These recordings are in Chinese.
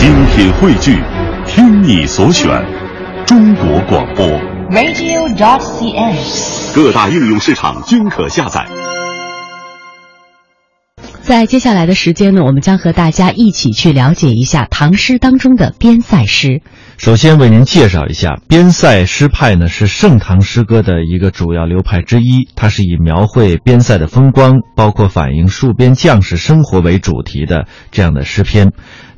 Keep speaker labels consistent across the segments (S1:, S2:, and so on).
S1: 精品汇聚，听你所选，中国广播。
S2: radio.cn。
S1: 各大应用市场均可下载。
S3: 在接下来的时间呢，我们将和大家一起去了解一下唐诗当中的边塞诗。
S4: 首先为您介绍一下边塞诗派呢，是盛唐诗歌的一个主要流派之一。它是以描绘边塞的风光，包括反映戍边将士生活为主题的这样的诗篇。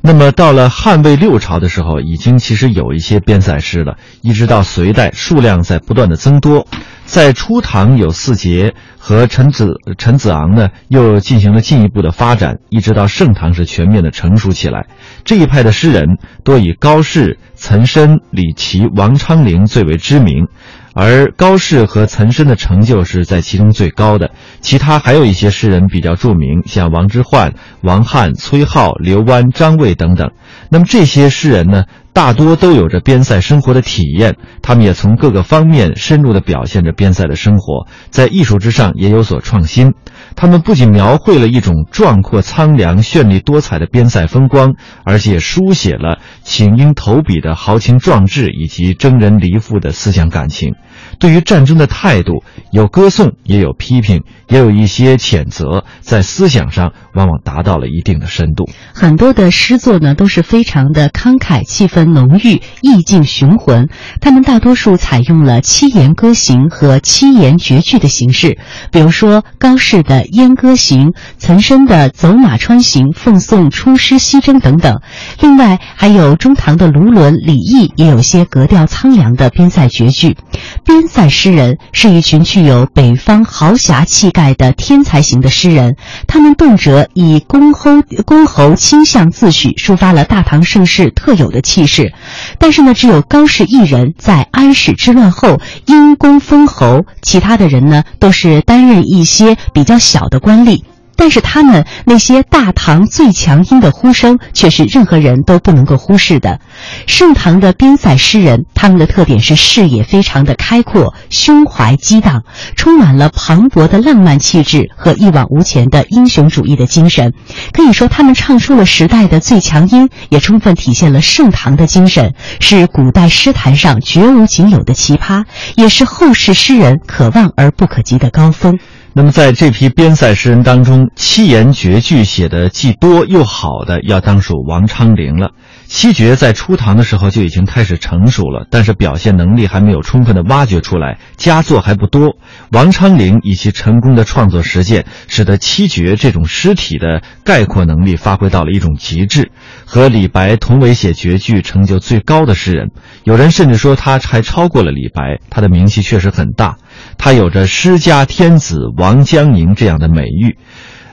S4: 那么到了汉魏六朝的时候，已经其实有一些边塞诗了，一直到隋代，数量在不断的增多。在初唐有四杰和陈子陈子昂呢，又进行了进一步的发展，一直到盛唐是全面的成熟起来。这一派的诗人多以高适、岑参、李琦、王昌龄最为知名，而高适和岑参的成就是在其中最高的。其他还有一些诗人比较著名，像王之涣、王翰、崔颢、刘湾、张卫等等。那么这些诗人呢？大多都有着边塞生活的体验，他们也从各个方面深入地表现着边塞的生活，在艺术之上也有所创新。他们不仅描绘了一种壮阔苍凉、绚丽多彩的边塞风光，而且书写了请缨投笔的豪情壮志以及征人离赋的思想感情。对于战争的态度，有歌颂，也有批评，也有一些谴责，在思想上往往达到了一定的深度。
S3: 很多的诗作呢都是非常的慷慨，气氛浓郁，意境雄浑。他们大多数采用了七言歌行和七言绝句的形式，比如说高适的《燕歌行》，岑参的《走马川行》，奉送出师西征等等。另外还有中唐的卢纶、李益也有些格调苍凉的边塞绝句。边塞诗人是一群具有北方豪侠气概的天才型的诗人，他们动辄以公侯公侯倾向自诩，抒发了大唐盛世特有的气势。但是呢，只有高适一人在安史之乱后因功封侯，其他的人呢都是担任一些比较小的官吏。但是他们那些大唐最强音的呼声，却是任何人都不能够忽视的。盛唐的边塞诗人，他们的特点是视野非常的开阔，胸怀激荡，充满了磅礴的浪漫气质和一往无前的英雄主义的精神。可以说，他们唱出了时代的最强音，也充分体现了盛唐的精神，是古代诗坛上绝无仅有的奇葩，也是后世诗人可望而不可及的高峰。
S4: 那么，在这批边塞诗人当中，七言绝句写的既多又好的，要当属王昌龄了。七绝在初唐的时候就已经开始成熟了，但是表现能力还没有充分的挖掘出来，佳作还不多。王昌龄以其成功的创作实践，使得七绝这种诗体的概括能力发挥到了一种极致，和李白同为写绝句成就最高的诗人。有人甚至说他还超过了李白，他的名气确实很大。他有着诗家天子王江宁这样的美誉，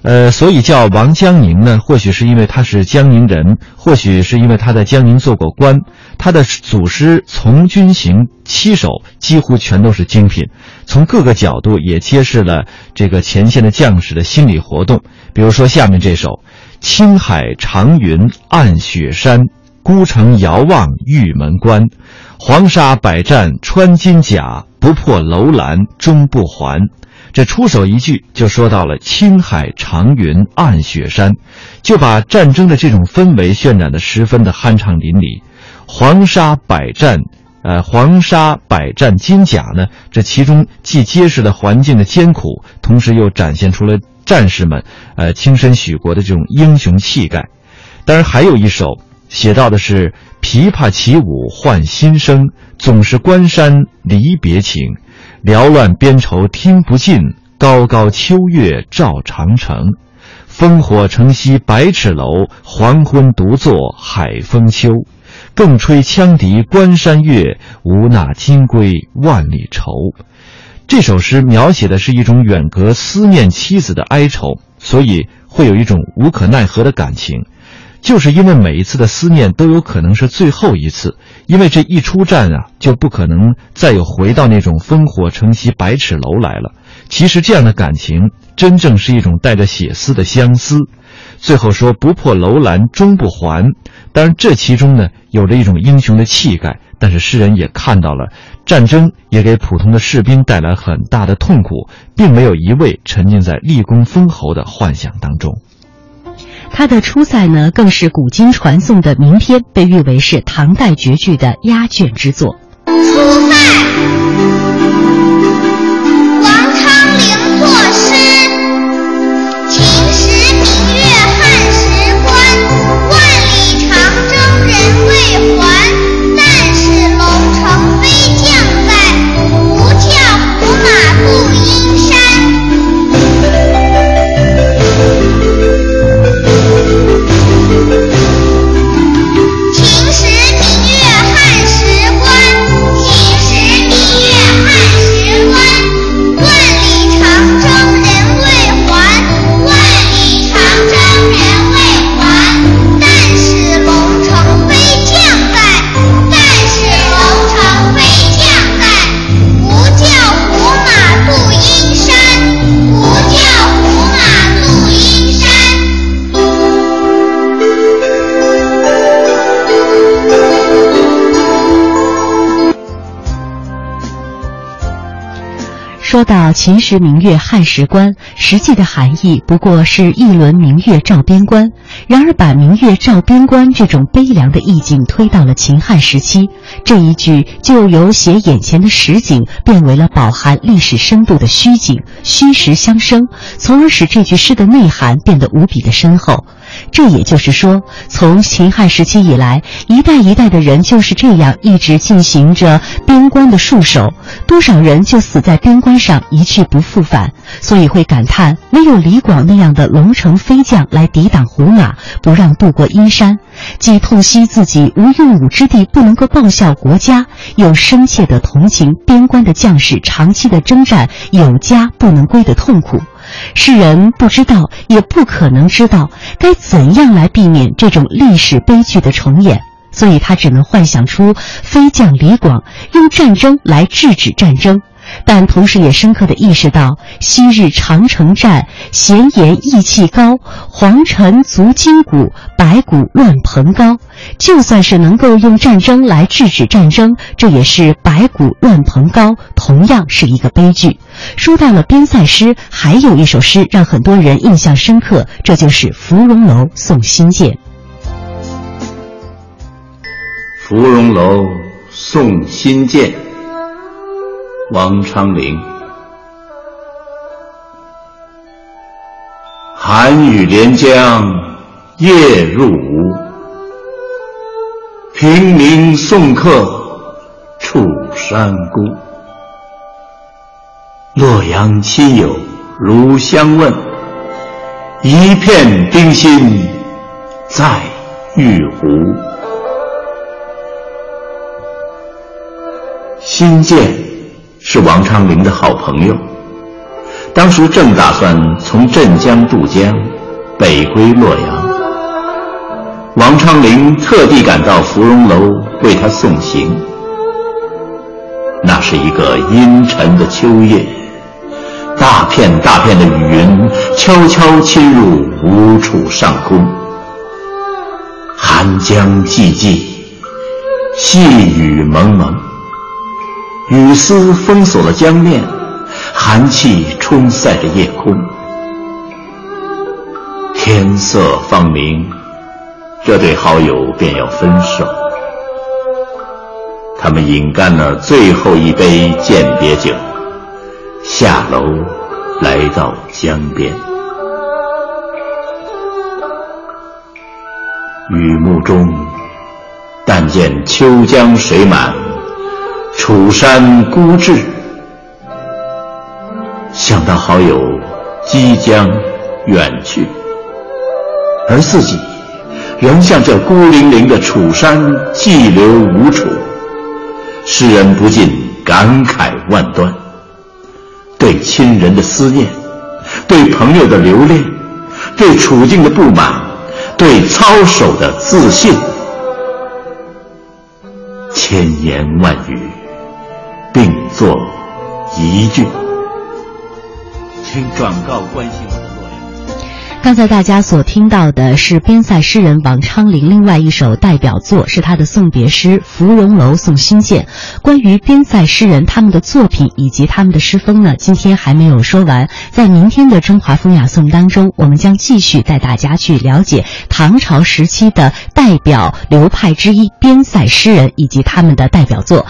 S4: 呃，所以叫王江宁呢，或许是因为他是江宁人，或许是因为他在江宁做过官。他的祖诗《从军行》七首几乎全都是精品，从各个角度也揭示了这个前线的将士的心理活动。比如说下面这首：“青海长云暗雪山，孤城遥望玉门关。黄沙百战穿金甲。”不破楼兰终不还，这出手一句就说到了青海长云暗雪山，就把战争的这种氛围渲染的十分的酣畅淋漓。黄沙百战，呃，黄沙百战金甲呢，这其中既揭示了环境的艰苦，同时又展现出了战士们，呃，亲身许国的这种英雄气概。当然，还有一首写到的是。琵琶起舞换新声，总是关山离别情。缭乱边愁听不尽，高高秋月照长城。烽火城西百尺楼，黄昏独坐海风秋。更吹羌笛关山月，无那金龟万里愁。这首诗描写的是一种远隔思念妻子的哀愁，所以会有一种无可奈何的感情。就是因为每一次的思念都有可能是最后一次，因为这一出战啊，就不可能再有回到那种烽火城西百尺楼来了。其实这样的感情，真正是一种带着血丝的相思。最后说不破楼兰终不还，当然这其中呢有着一种英雄的气概，但是诗人也看到了战争也给普通的士兵带来很大的痛苦，并没有一味沉浸在立功封侯的幻想当中。
S3: 他的出塞呢，更是古今传颂的名篇，被誉为是唐代绝句的压卷之作。
S5: 出塞。
S3: 说到秦时明月汉时关，实际的含义不过是一轮明月照边关。然而，把明月照边关这种悲凉的意境推到了秦汉时期，这一句就由写眼前的实景变为了饱含历史深度的虚景，虚实相生，从而使这句诗的内涵变得无比的深厚。这也就是说，从秦汉时期以来，一代一代的人就是这样一直进行着边关的戍守，多少人就死在边关上一去不复返。所以会感叹，没有李广那样的龙城飞将来抵挡胡马，不让渡过阴山，既痛惜自己无用武之地不能够报效国家，又深切的同情边关的将士长期的征战有家不能归的痛苦。世人不知道，也不可能知道该怎样来避免这种历史悲剧的重演，所以他只能幻想出飞将李广用战争来制止战争。但同时也深刻地意识到，昔日长城战，闲言意气高，黄尘足筋骨，白骨乱蓬高。就算是能够用战争来制止战争，这也是白骨乱蓬高，同样是一个悲剧。说到了边塞诗，还有一首诗让很多人印象深刻，这就是《芙蓉楼送辛渐》。
S6: 芙蓉楼送辛渐。王昌龄，寒雨连江夜入吴，平明送客楚山孤。洛阳亲友如相问，一片冰心在玉壶。新建。是王昌龄的好朋友，当时正打算从镇江渡江，北归洛阳。王昌龄特地赶到芙蓉楼为他送行。那是一个阴沉的秋夜，大片大片的雨云悄悄侵入无处上空，寒江寂寂，细雨蒙蒙。雨丝封锁了江面，寒气冲塞着夜空。天色方明，这对好友便要分手。他们饮干了最后一杯饯别酒，下楼来到江边。雨幕中，但见秋江水满。楚山孤至，想到好友即将远去，而自己仍向这孤零零的楚山寄留无处，诗人不禁感慨万端。对亲人的思念，对朋友的留恋，对处境的不满，对操守的自信，千言万语。并作一句，请转告关心我的洛阳。
S3: 刚才大家所听到的是边塞诗人王昌龄另外一首代表作，是他的送别诗《芙蓉楼送辛渐》。关于边塞诗人他们的作品以及他们的诗风呢，今天还没有说完，在明天的中华风雅颂当中，我们将继续带大家去了解唐朝时期的代表流派之一边塞诗人以及他们的代表作。